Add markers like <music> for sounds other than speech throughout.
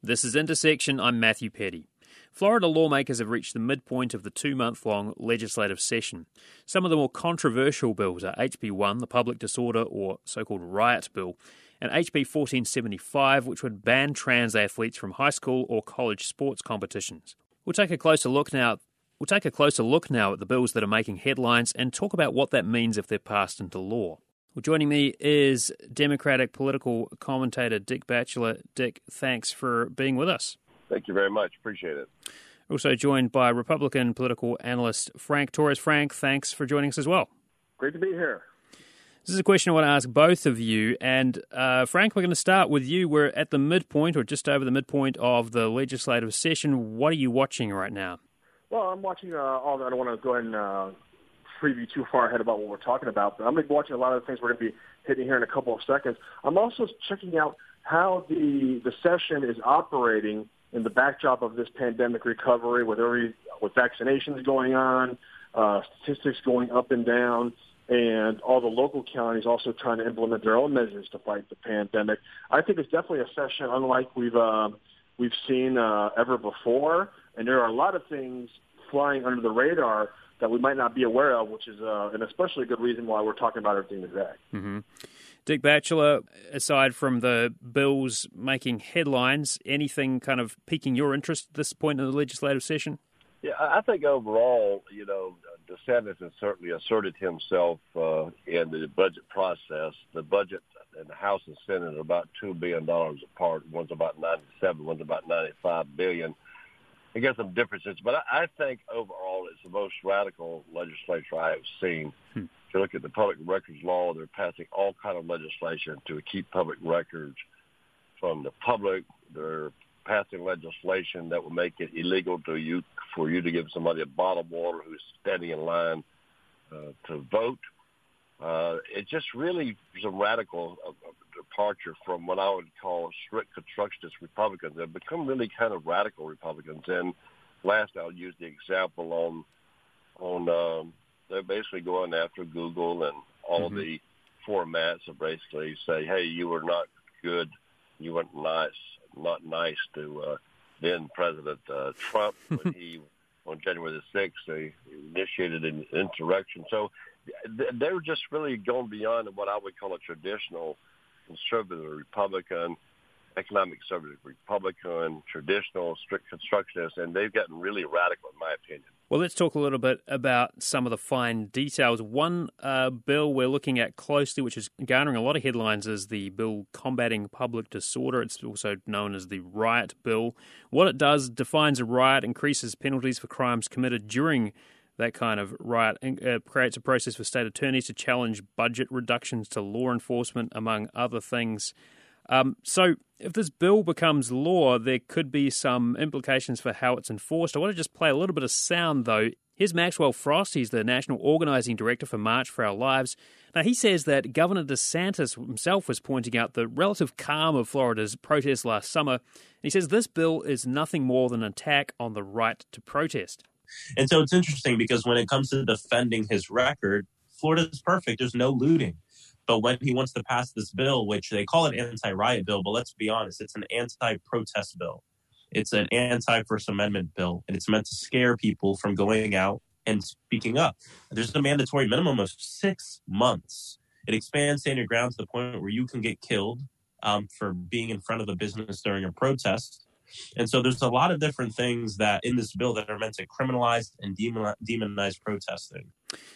This is Intersection. I'm Matthew Peddie. Florida lawmakers have reached the midpoint of the two month long legislative session. Some of the more controversial bills are HB 1, the Public Disorder or so called Riot Bill, and HB 1475, which would ban trans athletes from high school or college sports competitions. We'll take a closer look now. We'll take a closer look now at the bills that are making headlines and talk about what that means if they're passed into law. Well, joining me is Democratic political commentator Dick Batchelor. Dick, thanks for being with us. Thank you very much. Appreciate it. Also joined by Republican political analyst Frank Torres. Frank, thanks for joining us as well. Great to be here. This is a question I want to ask both of you. And uh, Frank, we're going to start with you. We're at the midpoint or just over the midpoint of the legislative session. What are you watching right now? Well, I'm watching uh, all. I don't want to go ahead and uh, preview too far ahead about what we're talking about, but I'm going to be watching a lot of the things we're going to be hitting here in a couple of seconds. I'm also checking out how the the session is operating in the backdrop of this pandemic recovery, with every with vaccinations going on, uh, statistics going up and down, and all the local counties also trying to implement their own measures to fight the pandemic. I think it's definitely a session unlike we've uh, we've seen uh, ever before, and there are a lot of things flying under the radar that we might not be aware of, which is uh, an especially good reason why we're talking about everything today. Mm-hmm. Dick Batchelor, aside from the bills making headlines, anything kind of piquing your interest at this point in the legislative session? Yeah, I think overall, you know, DeSantis has certainly asserted himself uh, in the budget process. The budget in the House and Senate are about two billion dollars apart. One's about ninety-seven, one's about ninety-five billion. I guess some differences, but I, I think overall it's the most radical legislature I have seen. Hmm. If you look at the public records law, they're passing all kind of legislation to keep public records from the public. They're passing legislation that will make it illegal to you for you to give somebody a bottle of water who's standing in line uh, to vote. Uh, it's just really some radical uh, departure from what I would call strict constructionist Republicans. They've become really kind of radical Republicans. And last, I'll use the example on on um, they're basically going after Google and all mm-hmm. the formats of basically say, hey, you were not good, you weren't nice, not nice to uh, then President uh, Trump when <laughs> he on January the sixth they initiated an insurrection. So they're just really going beyond what I would call a traditional conservative Republican, economic conservative Republican, traditional strict constructionist, and they've gotten really radical, in my opinion. Well, let's talk a little bit about some of the fine details. One uh, bill we're looking at closely, which is garnering a lot of headlines, is the bill combating public disorder. It's also known as the riot bill. What it does defines a riot, increases penalties for crimes committed during that kind of riot uh, creates a process for state attorneys to challenge budget reductions to law enforcement, among other things. Um, so, if this bill becomes law, there could be some implications for how it's enforced. I want to just play a little bit of sound, though. Here's Maxwell Frost. He's the National Organizing Director for March for Our Lives. Now, he says that Governor DeSantis himself was pointing out the relative calm of Florida's protests last summer. He says this bill is nothing more than an attack on the right to protest. And so it's interesting because when it comes to defending his record, Florida is perfect. There's no looting. But when he wants to pass this bill, which they call it anti-riot bill, but let's be honest, it's an anti-protest bill. It's an anti-First Amendment bill, and it's meant to scare people from going out and speaking up. There's a mandatory minimum of six months. It expands stand your ground to the point where you can get killed um, for being in front of a business during a protest. And so there's a lot of different things that in this bill that are meant to criminalize and demonize protesting.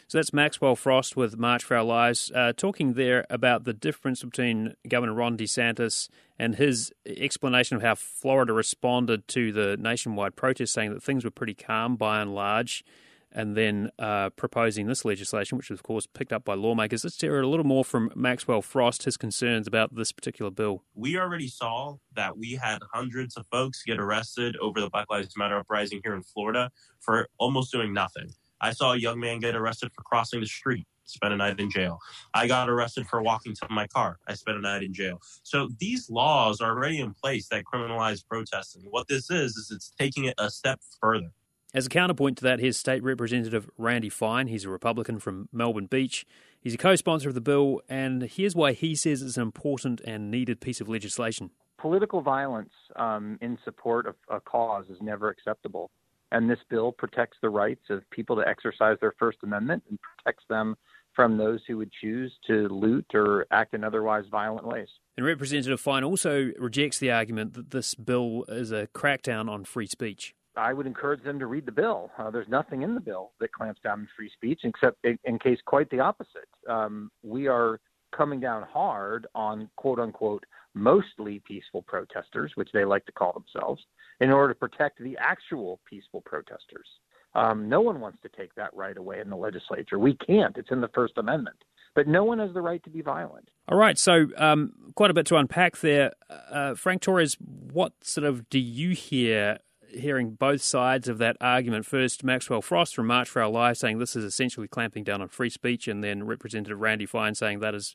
So that's Maxwell Frost with March for Our Lives, uh, talking there about the difference between Governor Ron DeSantis and his explanation of how Florida responded to the nationwide protest, saying that things were pretty calm by and large and then uh, proposing this legislation, which was, of course, picked up by lawmakers. Let's hear a little more from Maxwell Frost, his concerns about this particular bill. We already saw that we had hundreds of folks get arrested over the Black Lives Matter uprising here in Florida for almost doing nothing. I saw a young man get arrested for crossing the street, spent a night in jail. I got arrested for walking to my car. I spent a night in jail. So these laws are already in place that criminalize protesting. What this is, is it's taking it a step further. As a counterpoint to that, here's State Representative Randy Fine. He's a Republican from Melbourne Beach. He's a co sponsor of the bill, and here's why he says it's an important and needed piece of legislation. political violence um, in support of a cause is never acceptable. And this bill protects the rights of people to exercise their First Amendment and protects them from those who would choose to loot or act in otherwise violent ways. And Representative Fine also rejects the argument that this bill is a crackdown on free speech. I would encourage them to read the bill. Uh, there's nothing in the bill that clamps down on free speech, except in, in case quite the opposite. Um, we are coming down hard on quote unquote mostly peaceful protesters, which they like to call themselves, in order to protect the actual peaceful protesters. Um, no one wants to take that right away in the legislature. We can't. It's in the First Amendment. But no one has the right to be violent. All right. So, um, quite a bit to unpack there. Uh, Frank Torres, what sort of do you hear hearing both sides of that argument. First, Maxwell Frost from March for Our Lives saying this is essentially clamping down on free speech, and then Representative Randy Fine saying that is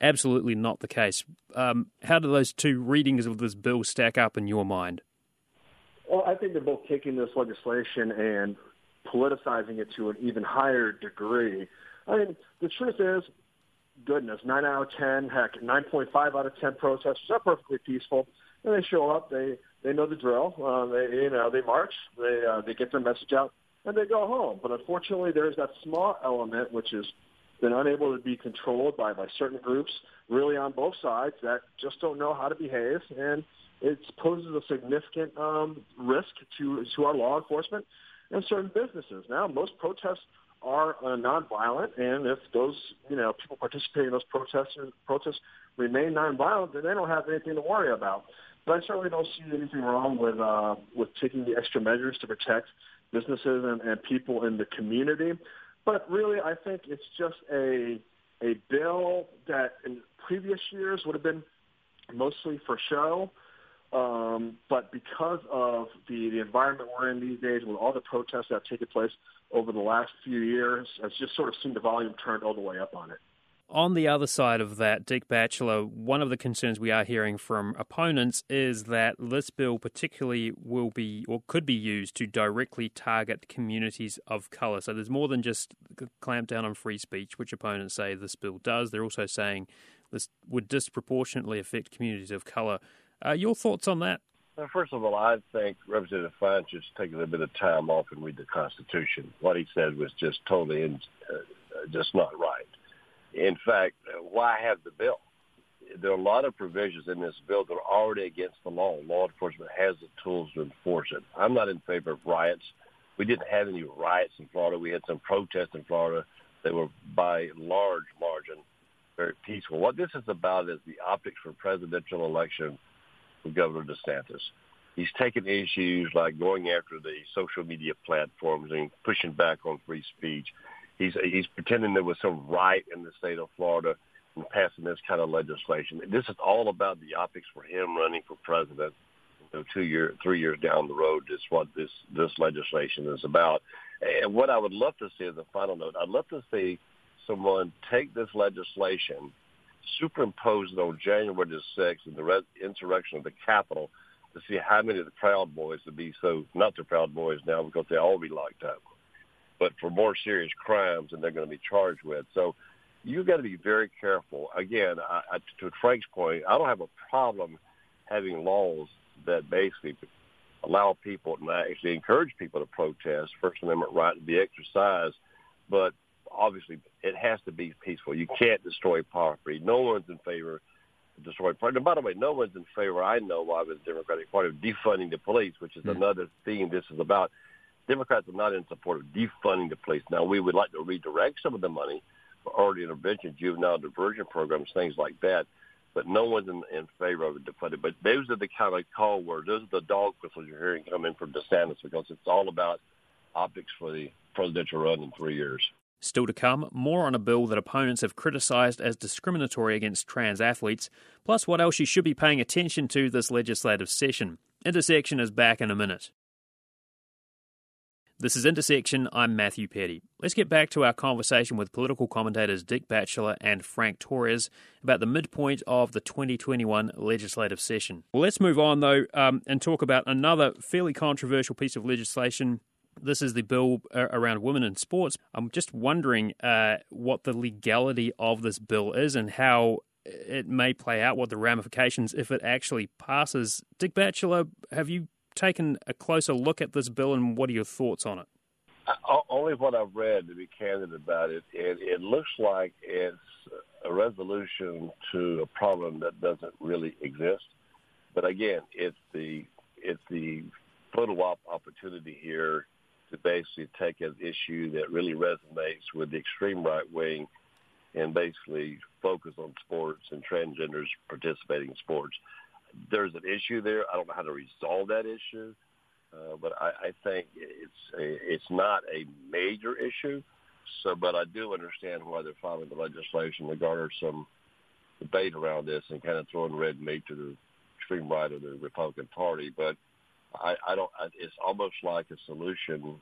absolutely not the case. Um, how do those two readings of this bill stack up in your mind? Well, I think they're both taking this legislation and politicizing it to an even higher degree. I mean, the truth is, goodness, 9 out of 10, heck, 9.5 out of 10 protesters are perfectly peaceful. And they show up, they they know the drill. Uh, they you know they march, they uh, they get their message out, and they go home. But unfortunately, there's that small element which has been unable to be controlled by by certain groups, really on both sides that just don't know how to behave, and it poses a significant um, risk to to our law enforcement and certain businesses. Now, most protests are uh, nonviolent, and if those you know people participating in those protests protests remain nonviolent, then they don't have anything to worry about. But I certainly don't see anything wrong with uh, with taking the extra measures to protect businesses and, and people in the community. But really, I think it's just a a bill that in previous years would have been mostly for show. Um, but because of the, the environment we're in these days, with all the protests that have taken place over the last few years, it's just sort of seen the volume turned all the way up on it. On the other side of that, Dick Batchelor, one of the concerns we are hearing from opponents is that this bill particularly will be or could be used to directly target communities of colour. So there's more than just clamp down on free speech, which opponents say this bill does. They're also saying this would disproportionately affect communities of colour. Uh, your thoughts on that? Well, first of all, I think Representative Fine should take a little bit of time off and read the Constitution. What he said was just totally in, uh, just not right. In fact, why have the bill? There are a lot of provisions in this bill that are already against the law. Law enforcement has the tools to enforce it. I'm not in favor of riots. We didn't have any riots in Florida. We had some protests in Florida that were by large margin very peaceful. What this is about is the optics for presidential election for Governor DeSantis. He's taken issues like going after the social media platforms and pushing back on free speech he's he's pretending there was some right in the state of Florida and passing this kind of legislation. This is all about the optics for him running for president. You know, two year, three years down the road is what this this legislation is about. And what I would love to see as a final note, I'd love to see someone take this legislation, superimpose it on January the sixth and the res- insurrection of the Capitol, to see how many of the Proud Boys would be so not the Proud Boys now because they all be locked up but for more serious crimes than they're going to be charged with. So you've got to be very careful. Again, I, I, to Frank's point, I don't have a problem having laws that basically allow people and actually encourage people to protest, First Amendment right to be exercised, but obviously it has to be peaceful. You can't destroy property. No one's in favor of destroying property. And by the way, no one's in favor, I know, of the Democratic Party of defunding the police, which is mm-hmm. another theme this is about. Democrats are not in support of defunding the police. Now, we would like to redirect some of the money for early intervention, juvenile diversion programs, things like that. But no one's in, in favor of defunding. But those are the kind of call words. Those are the dog whistles you're hearing coming from DeSantis because it's all about optics for the presidential run in three years. Still to come, more on a bill that opponents have criticised as discriminatory against trans athletes, plus what else you should be paying attention to this legislative session. Intersection is back in a minute. This is Intersection. I'm Matthew Peddie. Let's get back to our conversation with political commentators Dick Batchelor and Frank Torres about the midpoint of the 2021 legislative session. Well, let's move on, though, um, and talk about another fairly controversial piece of legislation. This is the bill uh, around women in sports. I'm just wondering uh, what the legality of this bill is and how it may play out, what the ramifications if it actually passes. Dick Batchelor, have you taken a closer look at this bill, and what are your thoughts on it? Uh, only what I've read, to be candid about it, and it looks like it's a resolution to a problem that doesn't really exist. But again, it's the it's the photo op opportunity here to basically take an issue that really resonates with the extreme right wing and basically focus on sports and transgenders participating in sports. There's an issue there. I don't know how to resolve that issue, uh, but I, I think it's a, it's not a major issue. So, but I do understand why they're filing the legislation to garner some debate around this and kind of throwing red meat to the extreme right of the Republican Party. But I, I don't. It's almost like a solution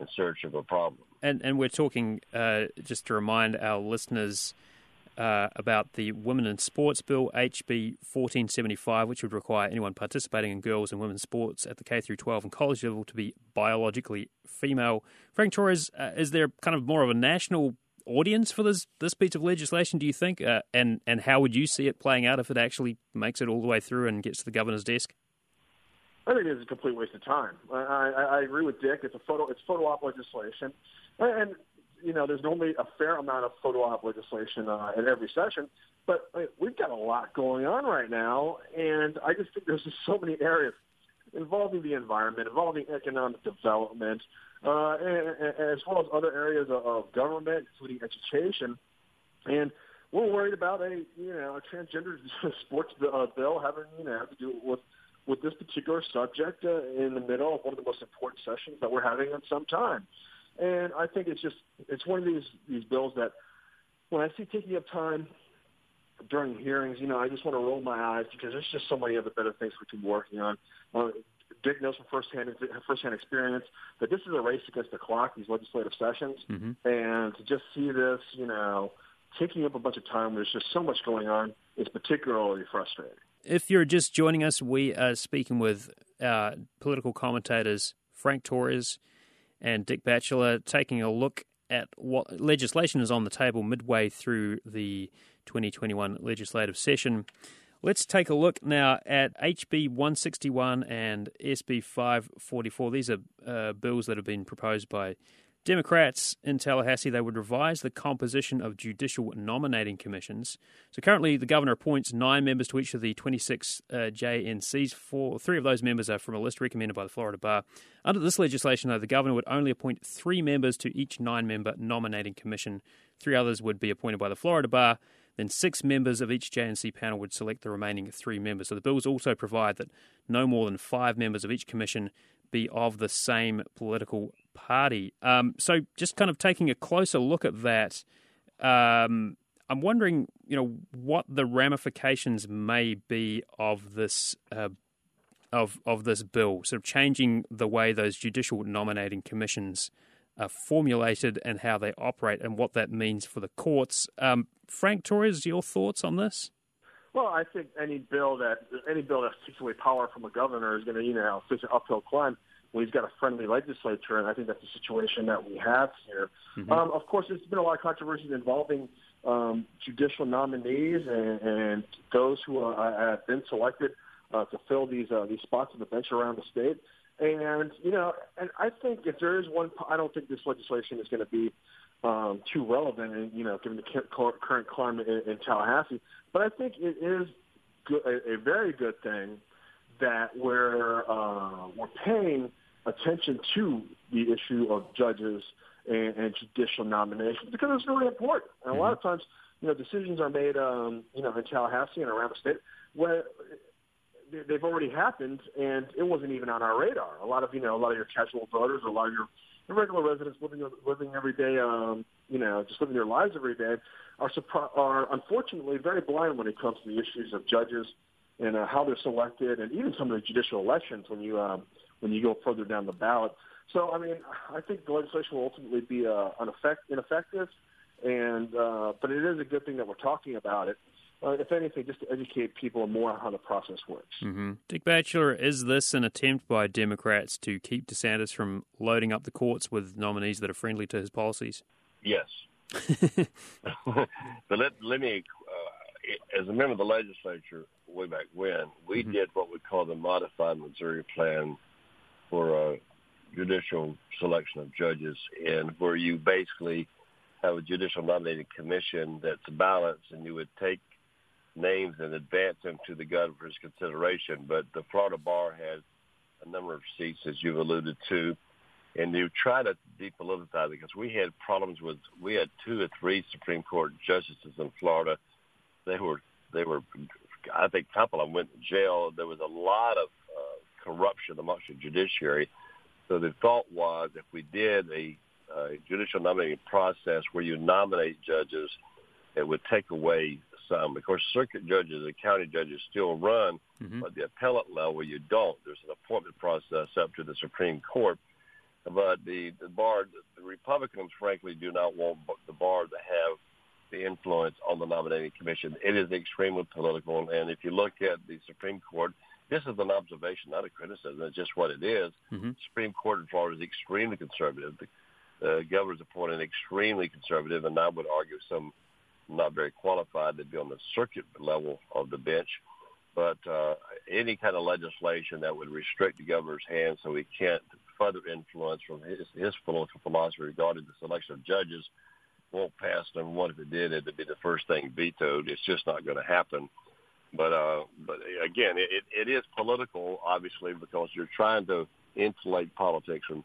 in search of a problem. And and we're talking uh, just to remind our listeners. Uh, about the Women in Sports Bill, HB 1475, which would require anyone participating in girls and women's sports at the K through 12 and college level to be biologically female. Frank Torres, uh, is there kind of more of a national audience for this this piece of legislation? Do you think, uh, and and how would you see it playing out if it actually makes it all the way through and gets to the governor's desk? I think it's a complete waste of time. I, I, I agree with Dick. It's a photo. It's photo op legislation, and you know, there's normally a fair amount of photo op legislation uh, in every session, but I mean, we've got a lot going on right now, and I just think there's just so many areas involving the environment, involving economic development, uh, and, and, as well as other areas of, of government, including education, and we're worried about a you know a transgender <laughs> sports uh, bill having you know to do with with this particular subject uh, in the middle of one of the most important sessions that we're having in some time. And I think it's just it's one of these these bills that when I see taking up time during hearings, you know, I just want to roll my eyes because there's just so many other better things we can be working on. Uh, Dick knows from firsthand firsthand experience that this is a race against the clock. These legislative sessions, mm-hmm. and to just see this, you know, taking up a bunch of time. When there's just so much going on. It's particularly frustrating. If you're just joining us, we are speaking with uh, political commentators Frank Torres and Dick Batchelor, taking a look at what legislation is on the table midway through the 2021 legislative session. Let's take a look now at HB 161 and SB 544. These are uh, bills that have been proposed by Democrats in Tallahassee, they would revise the composition of judicial nominating commissions. So currently, the governor appoints nine members to each of the 26 uh, JNCs. Four, three of those members are from a list recommended by the Florida Bar. Under this legislation, though, the governor would only appoint three members to each nine member nominating commission. Three others would be appointed by the Florida Bar. Then six members of each JNC panel would select the remaining three members. So the bills also provide that no more than five members of each commission be of the same political party. Um, so, just kind of taking a closer look at that, um, I'm wondering, you know, what the ramifications may be of this uh, of of this bill, sort of changing the way those judicial nominating commissions are formulated and how they operate, and what that means for the courts. Um, Frank Torres, your thoughts on this? Well, I think any bill that any bill that takes away power from a governor is going to, you know, such an uphill climb when he's got a friendly legislature, and I think that's the situation that we have here. Mm-hmm. Um, of course, there's been a lot of controversies involving um, judicial nominees and, and those who are, have been selected uh, to fill these uh, these spots on the bench around the state. And you know, and I think if there is one, I don't think this legislation is going to be um, too relevant, and you know, given the current climate in, in Tallahassee. But I think it is good, a, a very good thing that we're uh, we're paying attention to the issue of judges and, and judicial nominations because it's really important. And mm-hmm. a lot of times, you know, decisions are made, um, you know, in Tallahassee and around the state where they've already happened and it wasn't even on our radar. A lot of, you know, a lot of your casual voters, a lot of your regular residents living living every day, um, you know, just living their lives every day, are surpri- are unfortunately very blind when it comes to the issues of judges and uh, how they're selected, and even some of the judicial elections when you um, when you go further down the ballot. So, I mean, I think the legislation will ultimately be uh, ineffect- ineffective, and uh, but it is a good thing that we're talking about it. Uh, if anything, just to educate people more on how the process works. Mm-hmm. Dick Batchelor, is this an attempt by Democrats to keep DeSantis from loading up the courts with nominees that are friendly to his policies? Yes. <laughs> <laughs> but let, let me as a member of the legislature way back when, we mm-hmm. did what we call the modified Missouri plan for a judicial selection of judges, and where you basically have a judicial nominating commission that's balanced, and you would take names and advance them to the governor's consideration. But the Florida bar has a number of seats, as you've alluded to, and you try to depoliticize it because we had problems with we had two or three Supreme Court justices in Florida. They were they were I think a couple of them went to jail. There was a lot of uh, corruption amongst the judiciary. So the thought was if we did a, a judicial nominating process where you nominate judges, it would take away some. Of course, circuit judges and county judges still run, mm-hmm. but the appellate level you don't. There's an appointment process up to the Supreme Court. But the, the bar, the Republicans, frankly, do not want the bar to have the influence on the nominating commission. It is extremely political, and if you look at the Supreme Court, this is an observation, not a criticism. It's just what it is. Mm-hmm. Supreme Court in Florida is extremely conservative. The uh, governor's appointed extremely conservative, and I would argue some not very qualified to be on the circuit level of the bench. But uh, any kind of legislation that would restrict the governor's hands so he can't further influence from his, his political philosophy regarding the selection of judges won't pass. And what if it did? It'd be the first thing vetoed. It's just not going to happen. But uh, but again, it, it is political, obviously, because you're trying to insulate politics from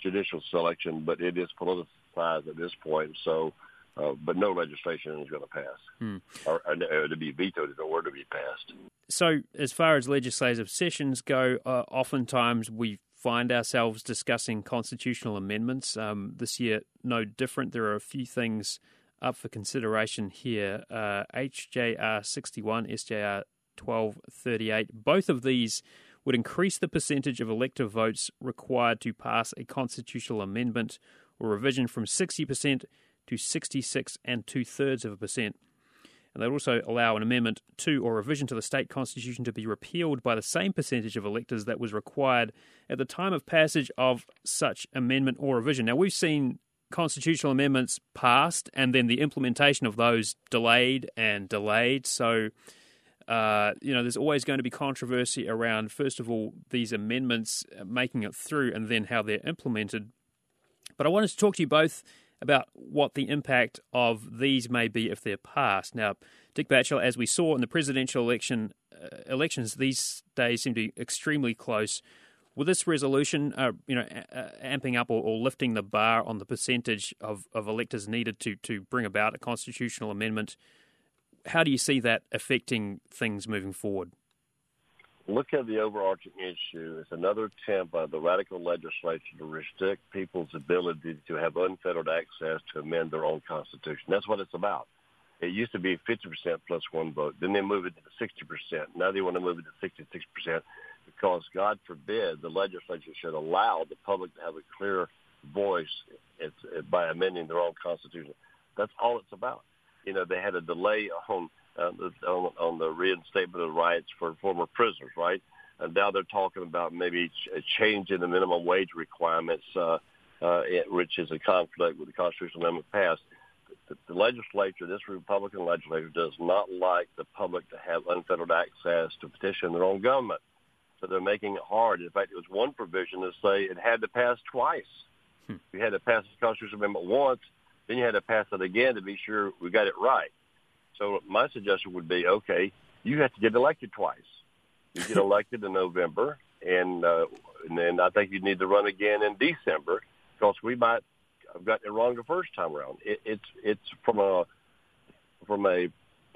judicial selection, but it is politicized at this point. So uh, but no legislation is going to pass hmm. or, or, to be vetoed if it were to be passed. So, as far as legislative sessions go, uh, oftentimes we find ourselves discussing constitutional amendments. Um, this year, no different. There are a few things up for consideration here. Uh, HJR 61, SJR 1238. Both of these would increase the percentage of elective votes required to pass a constitutional amendment or revision from 60% to 66 and two thirds of a percent. And they'd also allow an amendment to or revision to the state constitution to be repealed by the same percentage of electors that was required at the time of passage of such amendment or revision. Now, we've seen constitutional amendments passed and then the implementation of those delayed and delayed. So, uh, you know, there's always going to be controversy around, first of all, these amendments making it through and then how they're implemented. But I wanted to talk to you both about what the impact of these may be if they're passed. Now, Dick Batchelor, as we saw in the presidential election, uh, elections these days seem to be extremely close. With this resolution, uh, you know, amping up or, or, lifting the bar on the percentage of, of electors needed to to bring about a constitutional amendment, how do you see that affecting things moving forward? Look at the overarching issue as another attempt by the radical legislature to restrict people's ability to have unfettered access to amend their own constitution. That's what it's about. It used to be 50% plus one vote. Then they moved it to 60%. Now they want to move it to 66% because, God forbid, the legislature should allow the public to have a clear voice by amending their own constitution. That's all it's about. You know, they had a delay on – uh, on, on the reinstatement of rights for former prisoners, right? And now they're talking about maybe a change in the minimum wage requirements, uh, uh, which is a conflict with the constitutional amendment passed. The, the legislature, this Republican legislature, does not like the public to have unfettered access to petition their own government. So they're making it hard. In fact, it was one provision to say it had to pass twice. Hmm. You had to pass the constitutional amendment once, then you had to pass it again to be sure we got it right. So my suggestion would be, okay, you have to get elected twice. You get <laughs> elected in November, and uh, and then I think you need to run again in December because we might have gotten it wrong the first time around. It, it's it's from a from a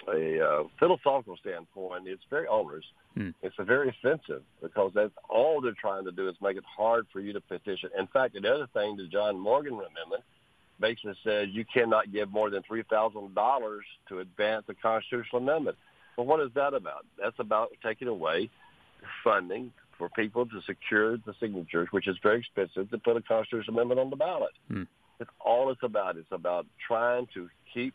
a uh, philosophical standpoint, it's very onerous. Hmm. It's very offensive because that's all they're trying to do is make it hard for you to petition. In fact, the other thing, the John Morgan Amendment basically says you cannot give more than three thousand dollars to advance a constitutional amendment. Well, what is that about? That's about taking away funding for people to secure the signatures, which is very expensive to put a constitutional amendment on the ballot. Hmm. It's all it's about. It's about trying to keep.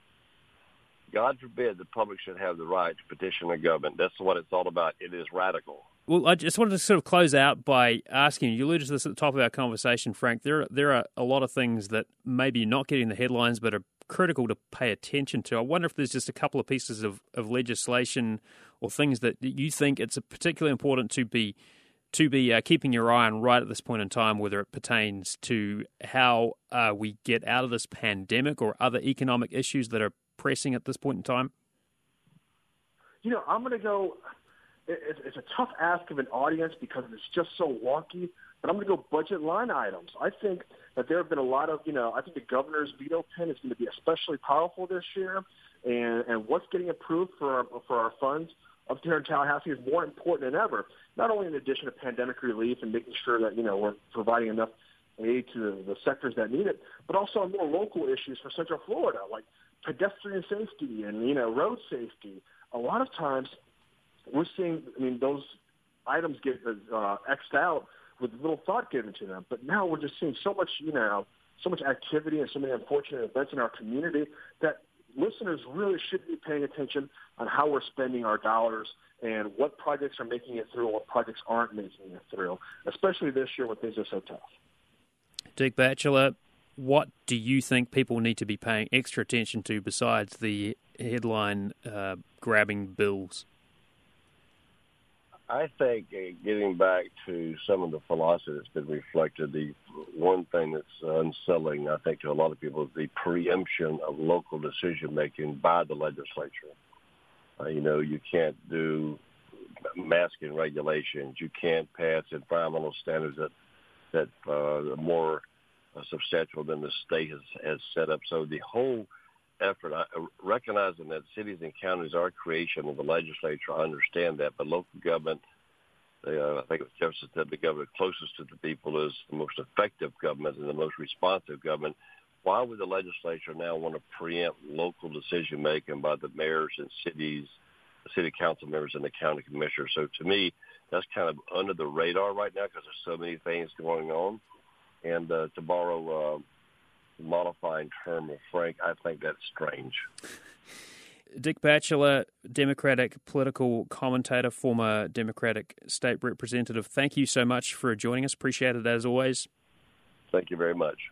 God forbid the public should have the right to petition the government. That's what it's all about. It is radical. Well, I just wanted to sort of close out by asking you alluded to this at the top of our conversation, Frank. There, there are a lot of things that maybe you're not getting the headlines, but are critical to pay attention to. I wonder if there's just a couple of pieces of, of legislation or things that you think it's particularly important to be to be uh, keeping your eye on right at this point in time, whether it pertains to how uh, we get out of this pandemic or other economic issues that are pressing at this point in time? You know, I'm going to go. It's a tough ask of an audience because it's just so wonky. But I'm going to go budget line items. I think that there have been a lot of, you know, I think the governor's veto pen is going to be especially powerful this year, and and what's getting approved for our, for our funds up here in Tallahassee is more important than ever. Not only in addition to pandemic relief and making sure that you know we're providing enough aid to the, the sectors that need it, but also on more local issues for Central Florida, like pedestrian safety and you know road safety. A lot of times, we're seeing. I mean, those items get uh, xed out with little thought given to them. But now we're just seeing so much, you know, so much activity and so many unfortunate events in our community that listeners really should be paying attention on how we're spending our dollars and what projects are making it through and what projects aren't making it through, especially this year when things are so tough. Dick Batchelor, what do you think people need to be paying extra attention to besides the headline uh, grabbing bills? I think uh, getting back to some of the philosophy that's been reflected, the one thing that's unsettling, I think, to a lot of people is the preemption of local decision making by the legislature. Uh, you know, you can't do masking regulations. You can't pass environmental standards that that uh, are more uh, substantial than the state has, has set up. So the whole effort, I, recognizing that cities and counties are creation of the legislature, I understand that, but local government, uh, I think it was Jefferson said the government closest to the people is the most effective government and the most responsive government. Why would the legislature now want to preempt local decision making by the mayors and cities, the city council members and the county commissioners? So to me, that's kind of under the radar right now because there's so many things going on. And uh, to borrow uh, modifying term of Frank, I think that's strange. Dick Batchelor, Democratic political commentator, former Democratic state representative, thank you so much for joining us. Appreciate it as always. Thank you very much.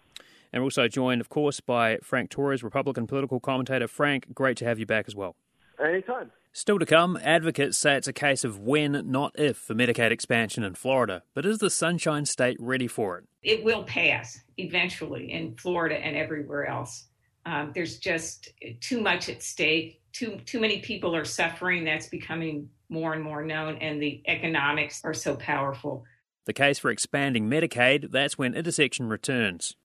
And we're also joined, of course, by Frank Torres, Republican political commentator. Frank, great to have you back as well. Anytime. Still to come, advocates say it's a case of when, not if, for Medicaid expansion in Florida. But is the Sunshine State ready for it? It will pass eventually in Florida and everywhere else. Um, there's just too much at stake. Too too many people are suffering. That's becoming more and more known, and the economics are so powerful. The case for expanding Medicaid. That's when Intersection returns.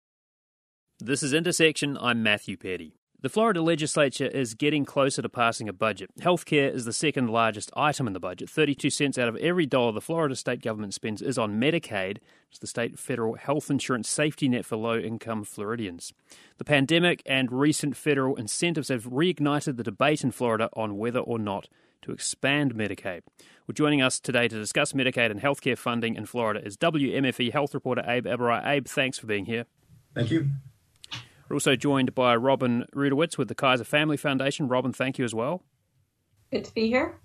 This is Intersection. I'm Matthew Peddie. The Florida legislature is getting closer to passing a budget. Healthcare is the second largest item in the budget. 32 cents out of every dollar the Florida state government spends is on Medicaid, it's the state federal health insurance safety net for low income Floridians. The pandemic and recent federal incentives have reignited the debate in Florida on whether or not to expand Medicaid. Well, joining us today to discuss Medicaid and healthcare funding in Florida is WMFE health reporter Abe Aboraya. Abe, thanks for being here. Thank you. We're also joined by Robin Rudowitz with the Kaiser Family Foundation. Robin, thank you as well. Good to be here.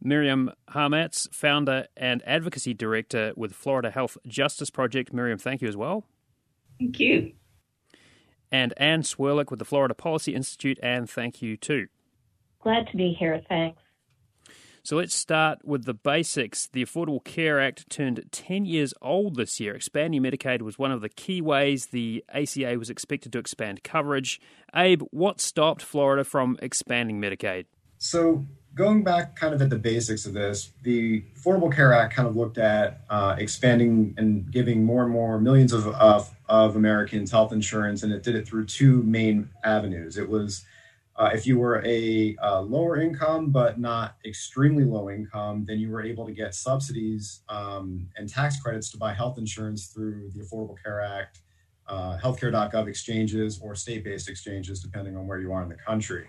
Miriam Harmatz, founder and advocacy director with Florida Health Justice Project. Miriam, thank you as well. Thank you. And Anne Swerlick with the Florida Policy Institute, and thank you too. Glad to be here. Thanks. So let's start with the basics. The Affordable Care Act turned 10 years old this year. Expanding Medicaid was one of the key ways the ACA was expected to expand coverage. Abe, what stopped Florida from expanding Medicaid? So, going back kind of at the basics of this, the Affordable Care Act kind of looked at uh, expanding and giving more and more millions of, of, of Americans health insurance, and it did it through two main avenues. It was uh, if you were a uh, lower income but not extremely low income, then you were able to get subsidies um, and tax credits to buy health insurance through the Affordable Care Act, uh, healthcare.gov exchanges, or state based exchanges, depending on where you are in the country.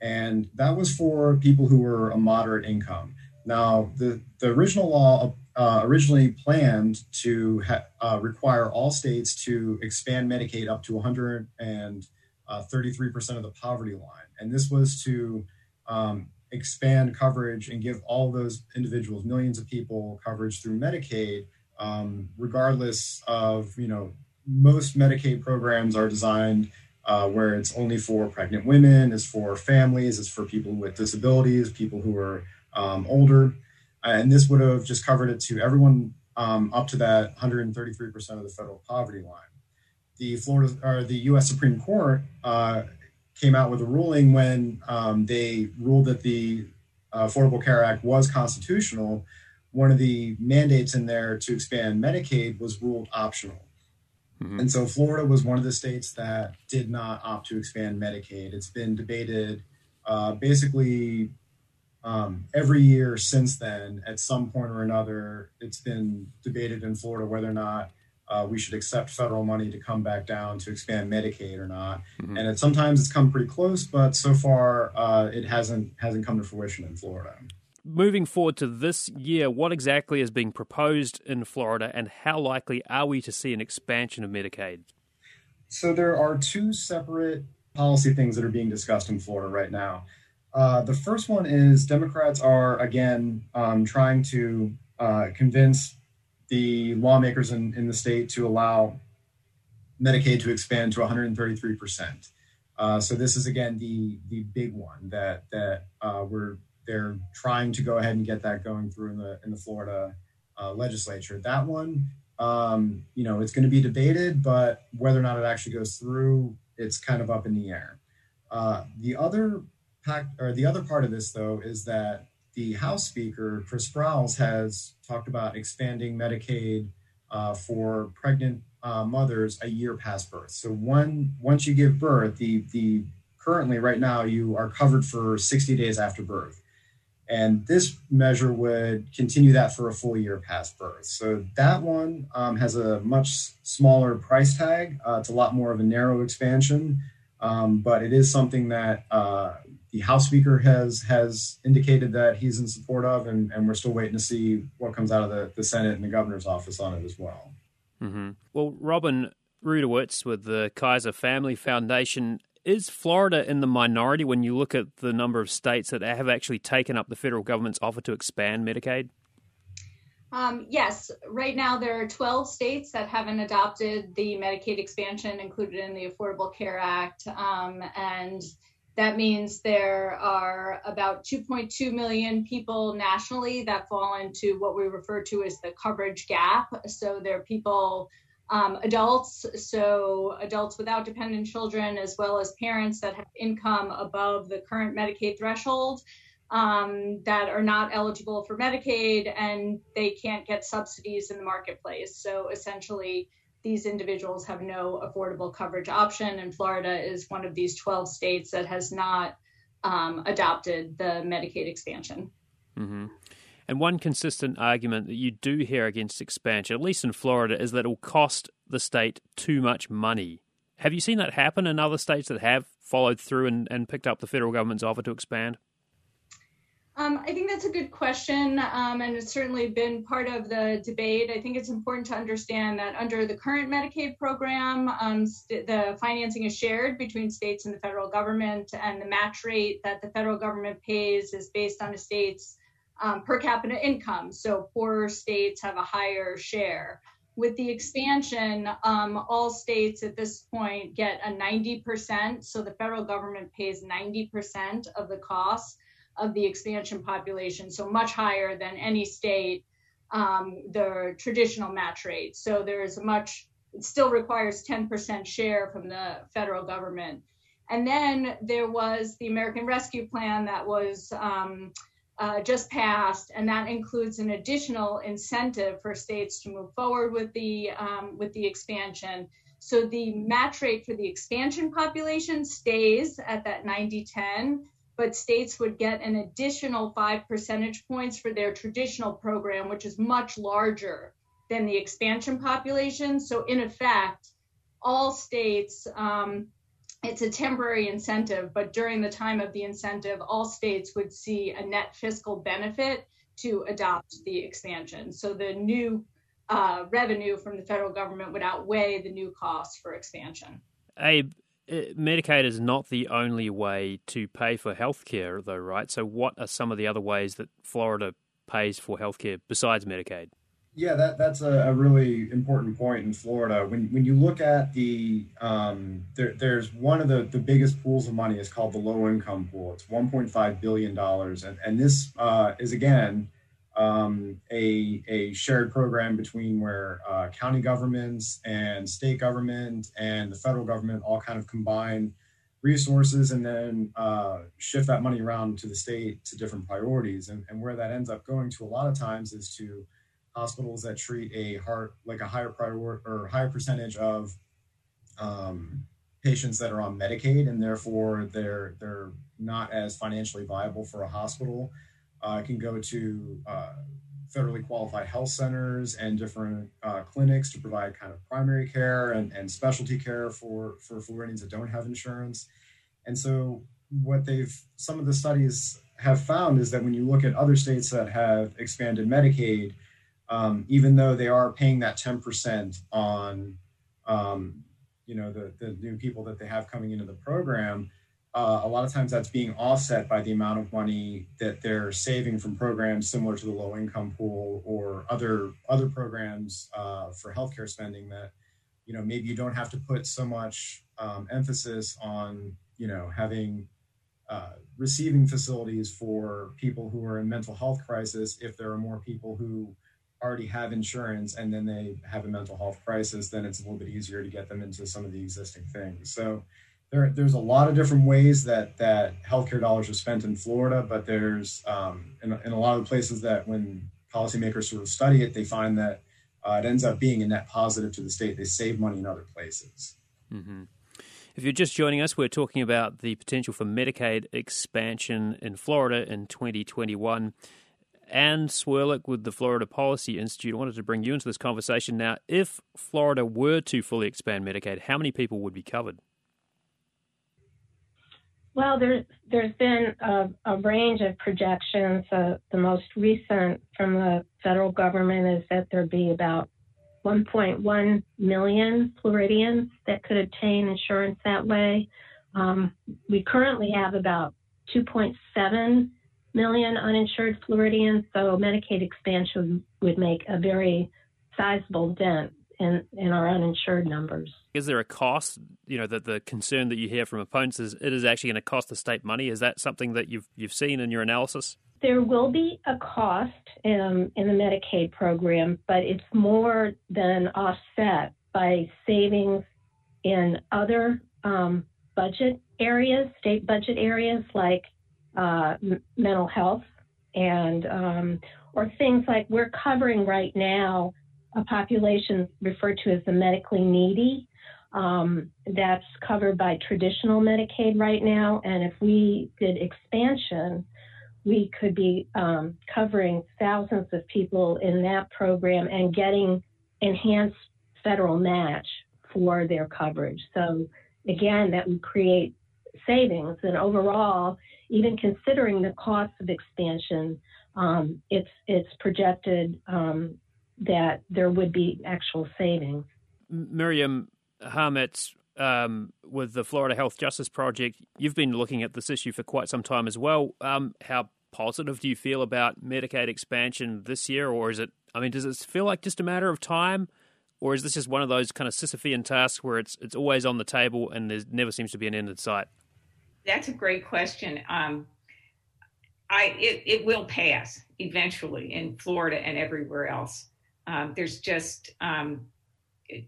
And that was for people who were a moderate income. Now, the, the original law uh, originally planned to ha- uh, require all states to expand Medicaid up to 100 and uh, 33% of the poverty line. And this was to um, expand coverage and give all those individuals, millions of people, coverage through Medicaid, um, regardless of you know most Medicaid programs are designed uh, where it's only for pregnant women, it's for families, it's for people with disabilities, people who are um, older, and this would have just covered it to everyone um, up to that 133% of the federal poverty line. The Florida or the U.S. Supreme Court uh, came out with a ruling when um, they ruled that the uh, Affordable Care Act was constitutional. One of the mandates in there to expand Medicaid was ruled optional. Mm-hmm. And so Florida was one of the states that did not opt to expand Medicaid. It's been debated uh, basically um, every year since then. At some point or another, it's been debated in Florida whether or not uh, we should accept federal money to come back down to expand Medicaid or not. Mm-hmm. And it, sometimes it's come pretty close, but so far uh, it hasn't hasn't come to fruition in Florida. Moving forward to this year, what exactly is being proposed in Florida, and how likely are we to see an expansion of Medicaid? So there are two separate policy things that are being discussed in Florida right now. Uh, the first one is Democrats are again um, trying to uh, convince the lawmakers in, in the state to allow Medicaid to expand to 133 percent. Uh, so this is again the the big one that that uh, we're they're trying to go ahead and get that going through in the in the Florida uh, legislature. That one, um, you know, it's going to be debated, but whether or not it actually goes through, it's kind of up in the air. Uh, the other pack, or the other part of this, though, is that the House Speaker Chris Sprowls has talked about expanding Medicaid uh, for pregnant uh, mothers a year past birth. So one once you give birth, the the currently right now you are covered for 60 days after birth. And this measure would continue that for a full year past birth. So that one um, has a much smaller price tag. Uh, it's a lot more of a narrow expansion, um, but it is something that uh, the House Speaker has has indicated that he's in support of, and, and we're still waiting to see what comes out of the, the Senate and the governor's office on it as well. Mm-hmm. Well, Robin Rudowitz with the Kaiser Family Foundation, is Florida in the minority when you look at the number of states that have actually taken up the federal government's offer to expand Medicaid? Um, yes, right now there are 12 states that haven't adopted the Medicaid expansion included in the Affordable Care Act. Um, and that means there are about 2.2 million people nationally that fall into what we refer to as the coverage gap. So they're people, um, adults, so adults without dependent children, as well as parents that have income above the current Medicaid threshold. Um, that are not eligible for Medicaid and they can't get subsidies in the marketplace. So essentially, these individuals have no affordable coverage option, and Florida is one of these 12 states that has not um, adopted the Medicaid expansion. Mm-hmm. And one consistent argument that you do hear against expansion, at least in Florida, is that it will cost the state too much money. Have you seen that happen in other states that have followed through and, and picked up the federal government's offer to expand? Um, I think that's a good question, um, and it's certainly been part of the debate. I think it's important to understand that under the current Medicaid program, um, st- the financing is shared between states and the federal government, and the match rate that the federal government pays is based on a state's um, per capita income. So poorer states have a higher share. With the expansion, um, all states at this point get a 90%, so the federal government pays 90% of the cost of the expansion population, so much higher than any state, um, the traditional match rate. So there's a much, it still requires 10% share from the federal government. And then there was the American Rescue Plan that was um, uh, just passed, and that includes an additional incentive for states to move forward with the um, with the expansion. So the match rate for the expansion population stays at that 90-10, but states would get an additional five percentage points for their traditional program, which is much larger than the expansion population. So, in effect, all states, um, it's a temporary incentive, but during the time of the incentive, all states would see a net fiscal benefit to adopt the expansion. So, the new uh, revenue from the federal government would outweigh the new costs for expansion. Abe, Medicaid is not the only way to pay for healthcare, though, right? So, what are some of the other ways that Florida pays for healthcare besides Medicaid? Yeah, that, that's a, a, really important point in Florida. When when you look at the um, there, there's one of the, the biggest pools of money is called the low income pool. It's 1.5 billion dollars, and and this uh, is again um, a a shared program between where uh, county governments and state government and the federal government all kind of combine resources and then uh, shift that money around to the state to different priorities. And, and where that ends up going to a lot of times is to hospitals that treat a heart like a higher priority or higher percentage of um, patients that are on Medicaid, and therefore they're they're not as financially viable for a hospital. Uh, can go to uh, federally qualified health centers and different uh, clinics to provide kind of primary care and, and specialty care for for Floridians that don't have insurance. And so, what they've some of the studies have found is that when you look at other states that have expanded Medicaid, um, even though they are paying that 10% on um, you know the, the new people that they have coming into the program uh, a lot of times that's being offset by the amount of money that they're saving from programs similar to the low income pool or other other programs uh, for healthcare spending that you know maybe you don't have to put so much um, emphasis on you know having uh, receiving facilities for people who are in mental health crisis if there are more people who already have insurance and then they have a mental health crisis, then it's a little bit easier to get them into some of the existing things. So there, there's a lot of different ways that that healthcare dollars are spent in Florida, but there's um, in, in a lot of the places that when policymakers sort of study it, they find that uh, it ends up being a net positive to the state. They save money in other places. Mm-hmm. If you're just joining us, we're talking about the potential for Medicaid expansion in Florida in 2021. Anne Swerlick with the Florida Policy Institute. Wanted to bring you into this conversation. Now, if Florida were to fully expand Medicaid, how many people would be covered? Well, there's there's been a, a range of projections. Uh, the most recent from the federal government is that there'd be about 1.1 million Floridians that could obtain insurance that way. Um, we currently have about 2.7 million uninsured Floridians, so Medicaid expansion would make a very sizable dent in, in our uninsured numbers. Is there a cost? You know, that the concern that you hear from opponents is it is actually going to cost the state money. Is that something that you've you've seen in your analysis? There will be a cost um, in the Medicaid program, but it's more than offset by savings in other um, budget areas, state budget areas like uh, m- mental health and um, or things like we're covering right now a population referred to as the medically needy. Um, that's covered by traditional Medicaid right now, and if we did expansion, we could be um, covering thousands of people in that program and getting enhanced federal match for their coverage. So again, that would create savings, and overall, even considering the cost of expansion, um, it's it's projected um, that there would be actual savings. Miriam Harmatz, um, with the Florida Health Justice Project, you've been looking at this issue for quite some time as well. Um, how positive do you feel about Medicaid expansion this year, or is it? I mean, does it feel like just a matter of time, or is this just one of those kind of Sisyphean tasks where it's it's always on the table and there never seems to be an end in sight? That's a great question. Um, I it, it will pass eventually in Florida and everywhere else. Um, there's just um,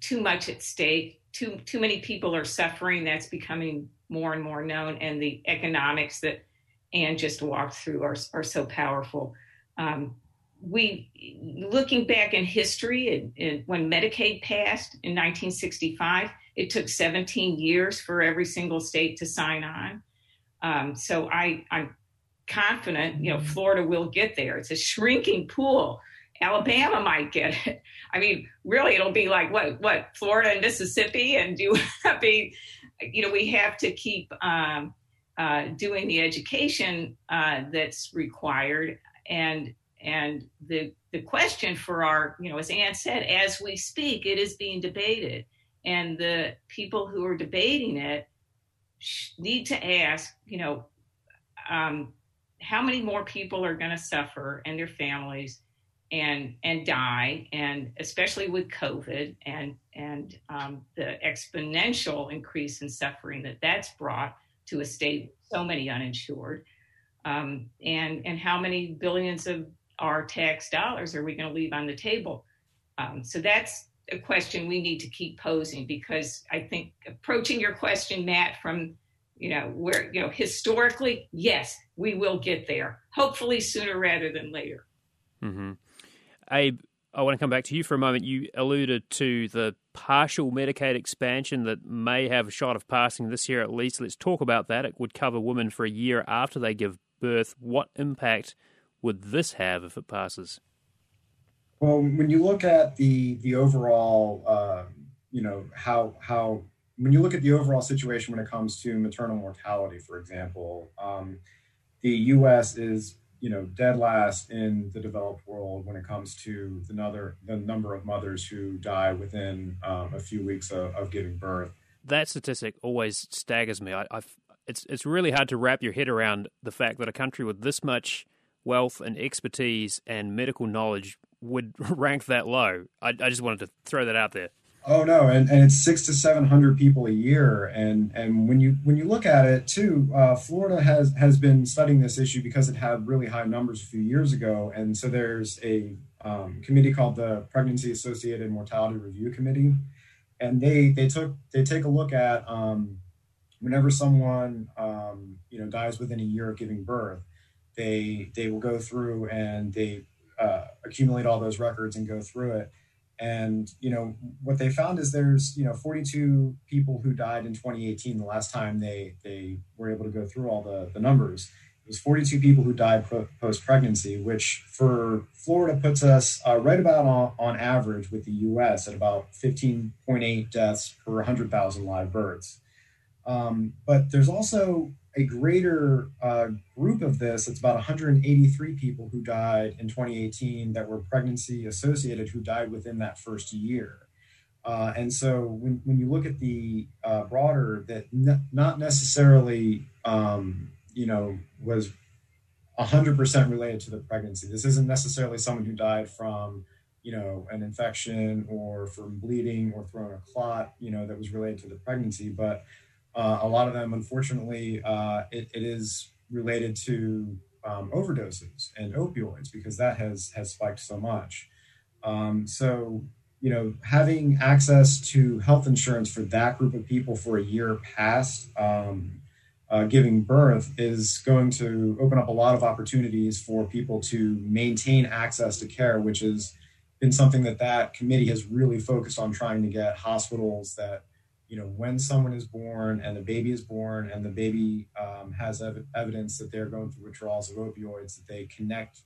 too much at stake. Too too many people are suffering. That's becoming more and more known, and the economics that Anne just walked through are are so powerful. Um, we looking back in history, and when Medicaid passed in 1965, it took 17 years for every single state to sign on. Um, so I, I'm confident, you know, Florida will get there. It's a shrinking pool. Alabama might get it. <laughs> I mean, really, it'll be like what, what Florida and Mississippi, and do <laughs> be, you know, we have to keep um, uh, doing the education uh, that's required, and and the the question for our, you know, as Anne said, as we speak, it is being debated, and the people who are debating it need to ask, you know, um, how many more people are going to suffer and their families and and die and especially with covid and and um, the exponential increase in suffering that that's brought to a state so many uninsured um, and and how many billions of our tax dollars are we going to leave on the table um, so that's a question we need to keep posing because i think approaching your question matt from you know where you know historically yes we will get there hopefully sooner rather than later mm-hmm. Abe i want to come back to you for a moment. You alluded to the partial medicaid expansion that may have a shot of passing this year at least. Let's talk about that. It would cover women for a year after they give birth. What impact would this have if it passes? Well when you look at the the overall uh, you know how how when you look at the overall situation when it comes to maternal mortality, for example, um, the U.S. is you know dead last in the developed world when it comes to the number the number of mothers who die within um, a few weeks of, of, giving birth. That statistic always staggers me. I, I've, it's it's really hard to wrap your head around the fact that a country with this much wealth and expertise and medical knowledge would <laughs> rank that low. I, I just wanted to throw that out there. Oh no, and, and it's six to seven hundred people a year, and and when you when you look at it too, uh, Florida has has been studying this issue because it had really high numbers a few years ago, and so there's a um, committee called the Pregnancy Associated Mortality Review Committee, and they they took they take a look at um, whenever someone um, you know dies within a year of giving birth, they they will go through and they uh, accumulate all those records and go through it and you know what they found is there's you know 42 people who died in 2018. The last time they they were able to go through all the the numbers, it was 42 people who died post pregnancy, which for Florida puts us uh, right about on, on average with the U.S. at about 15.8 deaths per 100,000 live births. Um, but there's also a greater uh, group of this, it's about 183 people who died in 2018 that were pregnancy associated who died within that first year. Uh, and so when, when you look at the uh, broader, that n- not necessarily, um, you know, was 100% related to the pregnancy. This isn't necessarily someone who died from, you know, an infection or from bleeding or throwing a clot, you know, that was related to the pregnancy, but uh, a lot of them, unfortunately, uh, it, it is related to um, overdoses and opioids because that has has spiked so much. Um, so, you know, having access to health insurance for that group of people for a year past um, uh, giving birth is going to open up a lot of opportunities for people to maintain access to care, which has been something that that committee has really focused on trying to get hospitals that you know, when someone is born and the baby is born and the baby um, has ev- evidence that they're going through withdrawals of opioids, that they connect,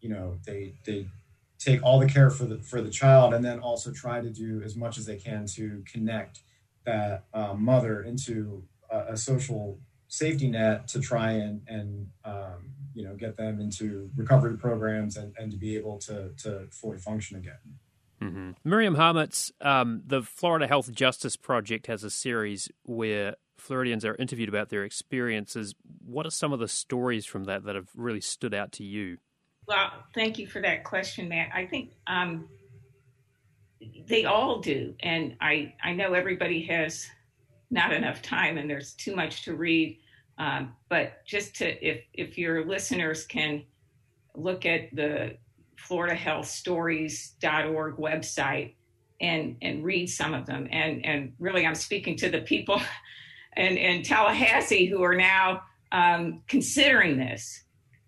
you know, they they take all the care for the for the child and then also try to do as much as they can to connect that um, mother into a, a, social safety net to try and and um, you know get them into recovery programs and, and to be able to to fully function again. Mm-hmm. Miriam Harmatz, um, the Florida Health Justice Project has a series where Floridians are interviewed about their experiences. What are some of the stories from that that have really stood out to you? Well, thank you for that question, Matt. I think um, they all do, and I I know everybody has not enough time and there's too much to read. Um, but just to if if your listeners can look at the floridahealthstories.org website and and read some of them. And and really, I'm speaking to the people <laughs> in, in Tallahassee who are now um, considering this.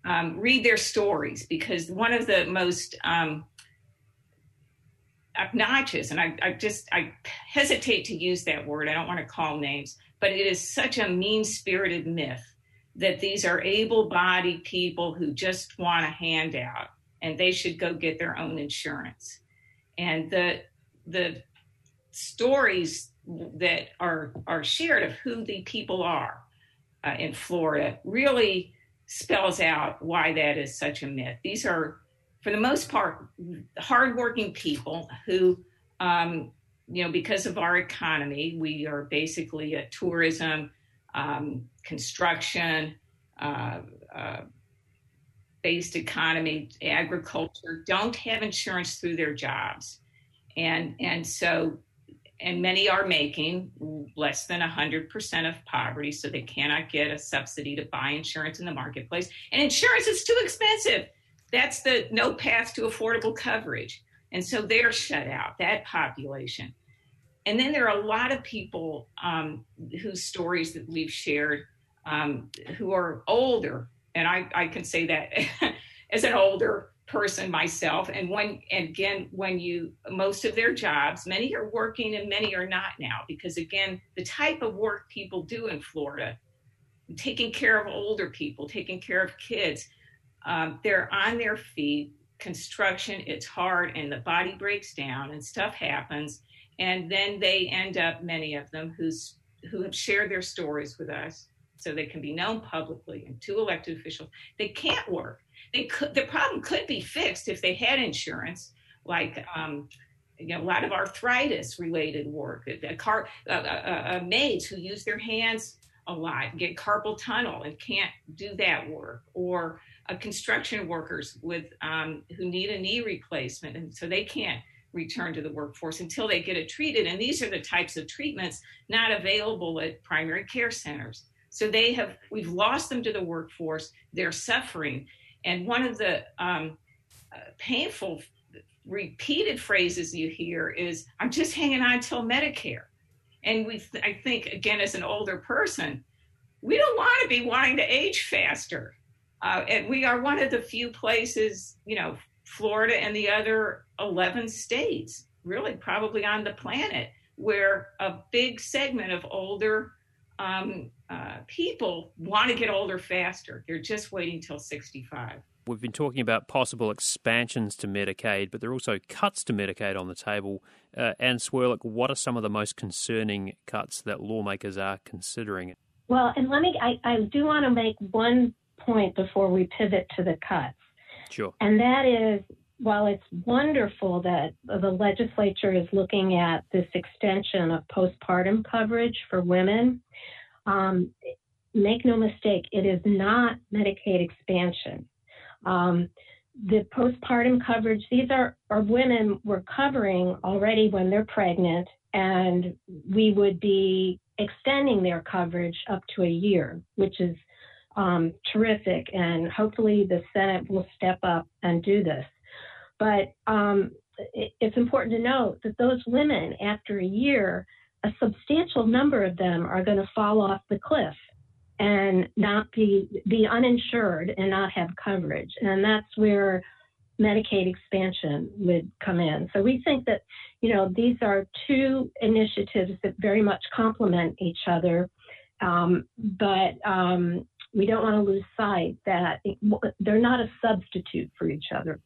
Um, read their stories because one of the most um, obnoxious, and I, I just I hesitate to use that word. I don't want to call names, but it is such a mean-spirited myth that these are able-bodied people who just want a handout and they should go get their own insurance. And the the stories that are are shared of who the people are uh, in Florida really spells out why that is such a myth. These are, for the most part, hardworking people who, um, you know, because of our economy, we are basically a tourism um, construction, uh, uh, based economy, agriculture, don't have insurance through their jobs. And, and so, and many are making less than 100% of poverty, so they cannot get a subsidy to buy insurance in the marketplace. And insurance is too expensive. That's the no path to affordable coverage. And so they're shut out, that population. And then there are a lot of people um, whose stories that we've shared um, who are older. And I, I can say that <laughs> as an older person myself. And when, and again, when you, most of their jobs, many are working and many are not now, because again, the type of work people do in Florida, taking care of older people, taking care of kids, um, they're on their feet. Construction, it's hard and the body breaks down and stuff happens and then they end up many of them who's who have shared their stories with us so they can be known publicly and to elected officials they can't work they could the problem could be fixed if they had insurance like um, you know, a lot of arthritis related work a car maids who use their hands a lot get carpal tunnel and can't do that work or construction workers with um, who need a knee replacement and so they can't return to the workforce until they get it treated. And these are the types of treatments not available at primary care centers. So they have, we've lost them to the workforce. They're suffering. And one of the um, uh, painful, repeated phrases you hear is, I'm just hanging on till Medicare. And we, th- I think, again, as an older person, we don't want to be wanting to age faster. Uh, and we are one of the few places, you know, Florida and the other 11 states, really probably on the planet, where a big segment of older um, uh, people want to get older faster. They're just waiting till 65. We've been talking about possible expansions to Medicaid, but there are also cuts to Medicaid on the table. Uh, Anne Swerlick, what are some of the most concerning cuts that lawmakers are considering? Well, and let me, I, I do want to make one point before we pivot to the cuts. Sure. And that is while it's wonderful that the legislature is looking at this extension of postpartum coverage for women, um, make no mistake, it is not Medicaid expansion. Um, the postpartum coverage, these are, are women we're covering already when they're pregnant, and we would be extending their coverage up to a year, which is um, terrific. And hopefully the Senate will step up and do this. But um, it, it's important to note that those women, after a year, a substantial number of them are going to fall off the cliff and not be be uninsured and not have coverage. And that's where Medicaid expansion would come in. So we think that, you know, these are two initiatives that very much complement each other. Um, but um, we don't want to lose sight that they're not a substitute for each other.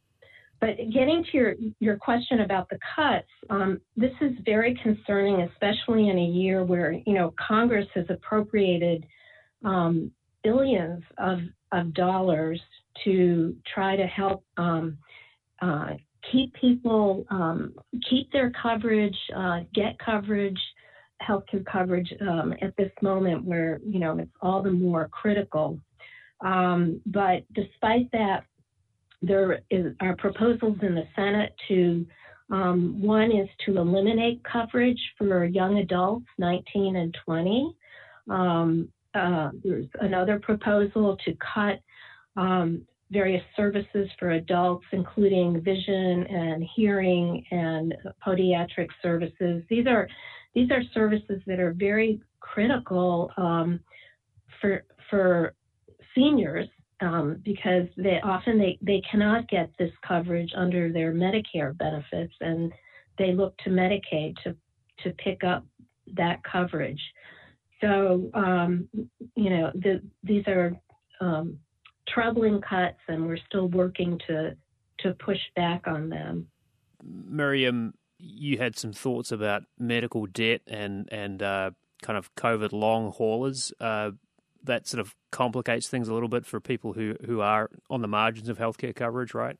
But getting to your, your question about the cuts, um, this is very concerning, especially in a year where, you know, Congress has appropriated um, billions of, of dollars to try to help um, uh, keep people, um, keep their coverage, uh, get coverage, healthcare coverage um, at this moment where, you know, it's all the more critical. Um, but despite that, there is, are proposals in the Senate to um, one is to eliminate coverage for young adults 19 and 20. Um, uh, there's another proposal to cut um, various services for adults, including vision and hearing and podiatric services. These are these are services that are very critical um, for for seniors um, because they often they, they cannot get this coverage under their Medicare benefits and they look to Medicaid to to pick up that coverage. So um, you know the, these are um, troubling cuts, and we're still working to to push back on them. Miriam, you had some thoughts about medical debt and and uh, kind of COVID long haulers. Uh, that sort of complicates things a little bit for people who who are on the margins of healthcare coverage, right?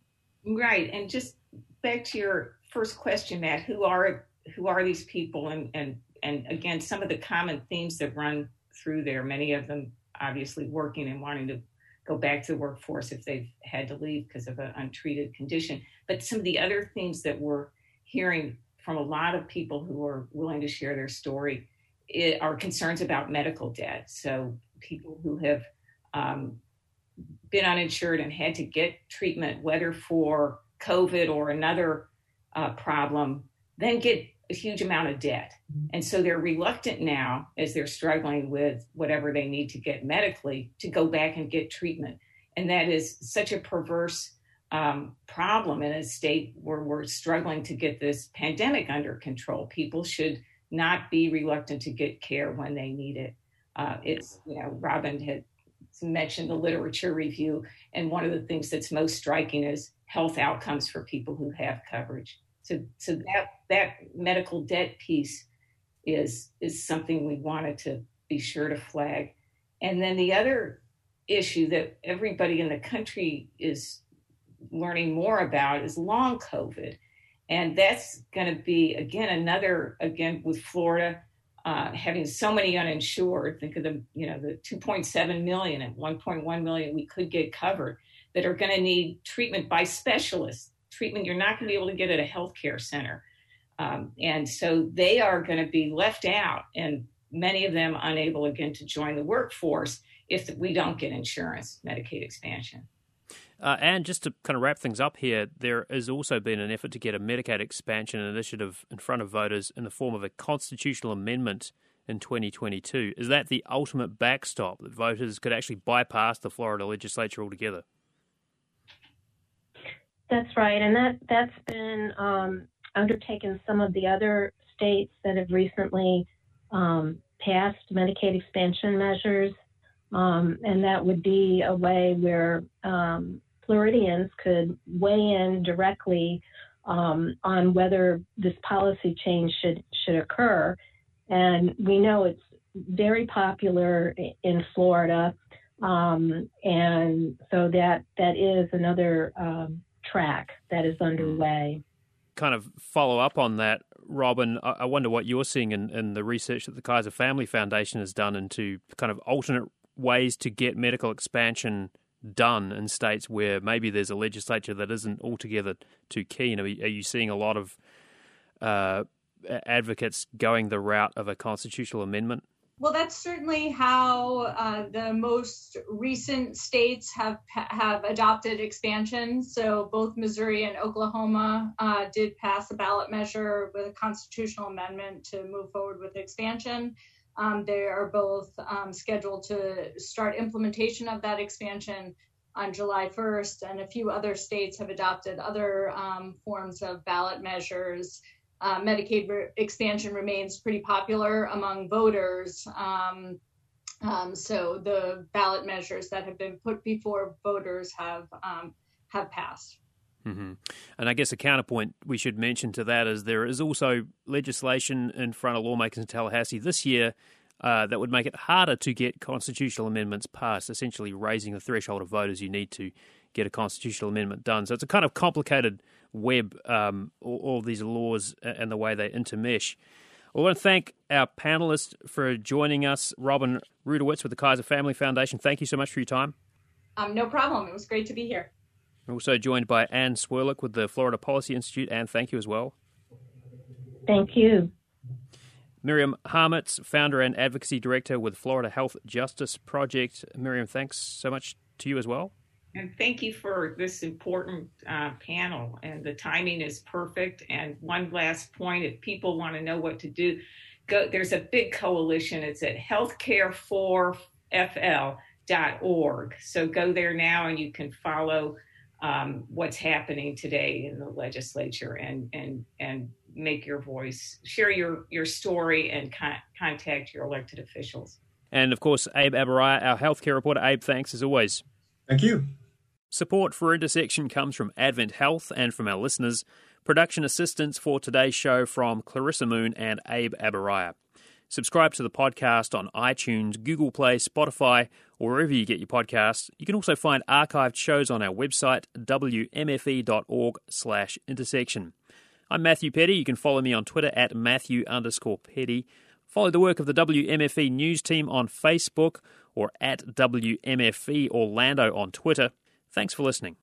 Right. And just back to your first question, Matt, who are who are these people? And and and again, some of the common themes that run through there. Many of them obviously working and wanting to go back to the workforce if they've had to leave because of an untreated condition. But some of the other themes that we're hearing from a lot of people who are willing to share their story are concerns about medical debt. So people who have um, been uninsured and had to get treatment, whether for COVID or another uh, problem, then get a huge amount of debt. Mm-hmm. And so they're reluctant now, as they're struggling with whatever they need to get medically, to go back and get treatment. And that is such a perverse um, problem in a state where we're struggling to get this pandemic under control. People should not be reluctant to get care when they need it. Uh, it's, you know, Robin had mentioned the literature review, and one of the things that's most striking is health outcomes for people who have coverage. So, so that that medical debt piece is is something we wanted to be sure to flag. And then the other issue that everybody in the country is learning more about is long COVID. And that's going to be, again, another, again, with Florida uh, having so many uninsured, think of the, you know, the 2.7 million and 1.1 million we could get covered that are going to need treatment by specialists, treatment you're not going to be able to get at a healthcare center. Um, and so they are going to be left out, and many of them unable again to join the workforce if we don't get insurance, Medicaid expansion. Uh, and just to kind of wrap things up here, there has also been an effort to get a Medicaid expansion initiative in front of voters in the form of a constitutional amendment in 2022. Is that the ultimate backstop that voters could actually bypass the Florida legislature altogether? That's right, and that that's been um, undertaken. Some of the other states that have recently um, passed Medicaid expansion measures, um, and that would be a way where um, Floridians could weigh in directly um, on whether this policy change should should occur. And we know it's very popular in Florida, um, and so that that is another um, track that is underway. Kind of follow up on that, Robin. I wonder what you're seeing in, in the research that the Kaiser Family Foundation has done into kind of alternate ways to get Medicaid expansion done in states where maybe there's a legislature that isn't altogether too keen? Are, you seeing a lot of uh, advocates going the route of a constitutional amendment? Well, that's certainly how uh, the most recent states have have adopted expansion. So both Missouri and Oklahoma uh, did pass a ballot measure with a constitutional amendment to move forward with expansion. Um, they are both um, scheduled to start implementation of that expansion on July 1st, and a few other states have adopted other um, forms of ballot measures. Uh, Medicaid re- expansion remains pretty popular among voters. Um, um, so the ballot measures that have been put before voters have um, have passed. Mm-hmm. And I guess a counterpoint we should mention to that is there is also legislation in front of lawmakers in Tallahassee this year uh, that would make it harder to get constitutional amendments passed, essentially raising the threshold of voters you need to get a constitutional amendment done. So it's a kind of complicated web, um, all, all these laws and the way they intermesh. I want to thank our panelists for joining us. Robin Rudowitz with the Kaiser Family Foundation. Thank you so much for your time. Um, no problem. It was great to be here. We're also joined by Anne Swerlick with the Florida Policy Institute. Anne, thank you as well. Thank you. Miriam Harmatz, founder and advocacy director with Florida Health Justice Project. Miriam, thanks so much to you as well. And thank you for this important uh, panel. And the timing is perfect. And one last point if people want to know what to do, go, there's a big coalition. It's at healthcare4fl.org. So go there now and you can follow um, what's happening today in the legislature and and and make your voice, share your your story, and con- contact your elected officials. And of course, Abe Aboraya, our healthcare reporter. Abe, thanks as always. Thank you. Support for Intersection comes from Advent Health and from our listeners. Production assistance for today's show from Clarissa Moon and Abe Aboraya. Subscribe to the podcast on iTunes, Google Play, Spotify, or wherever you get your podcasts. You can also find archived shows on our website, wmfe.org slash intersection. I'm Matthew Peddie. You can follow me on Twitter at Matthew underscore Peddie. Follow the work of the WMFE news team on Facebook or at WMFE Orlando on Twitter. Thanks for listening.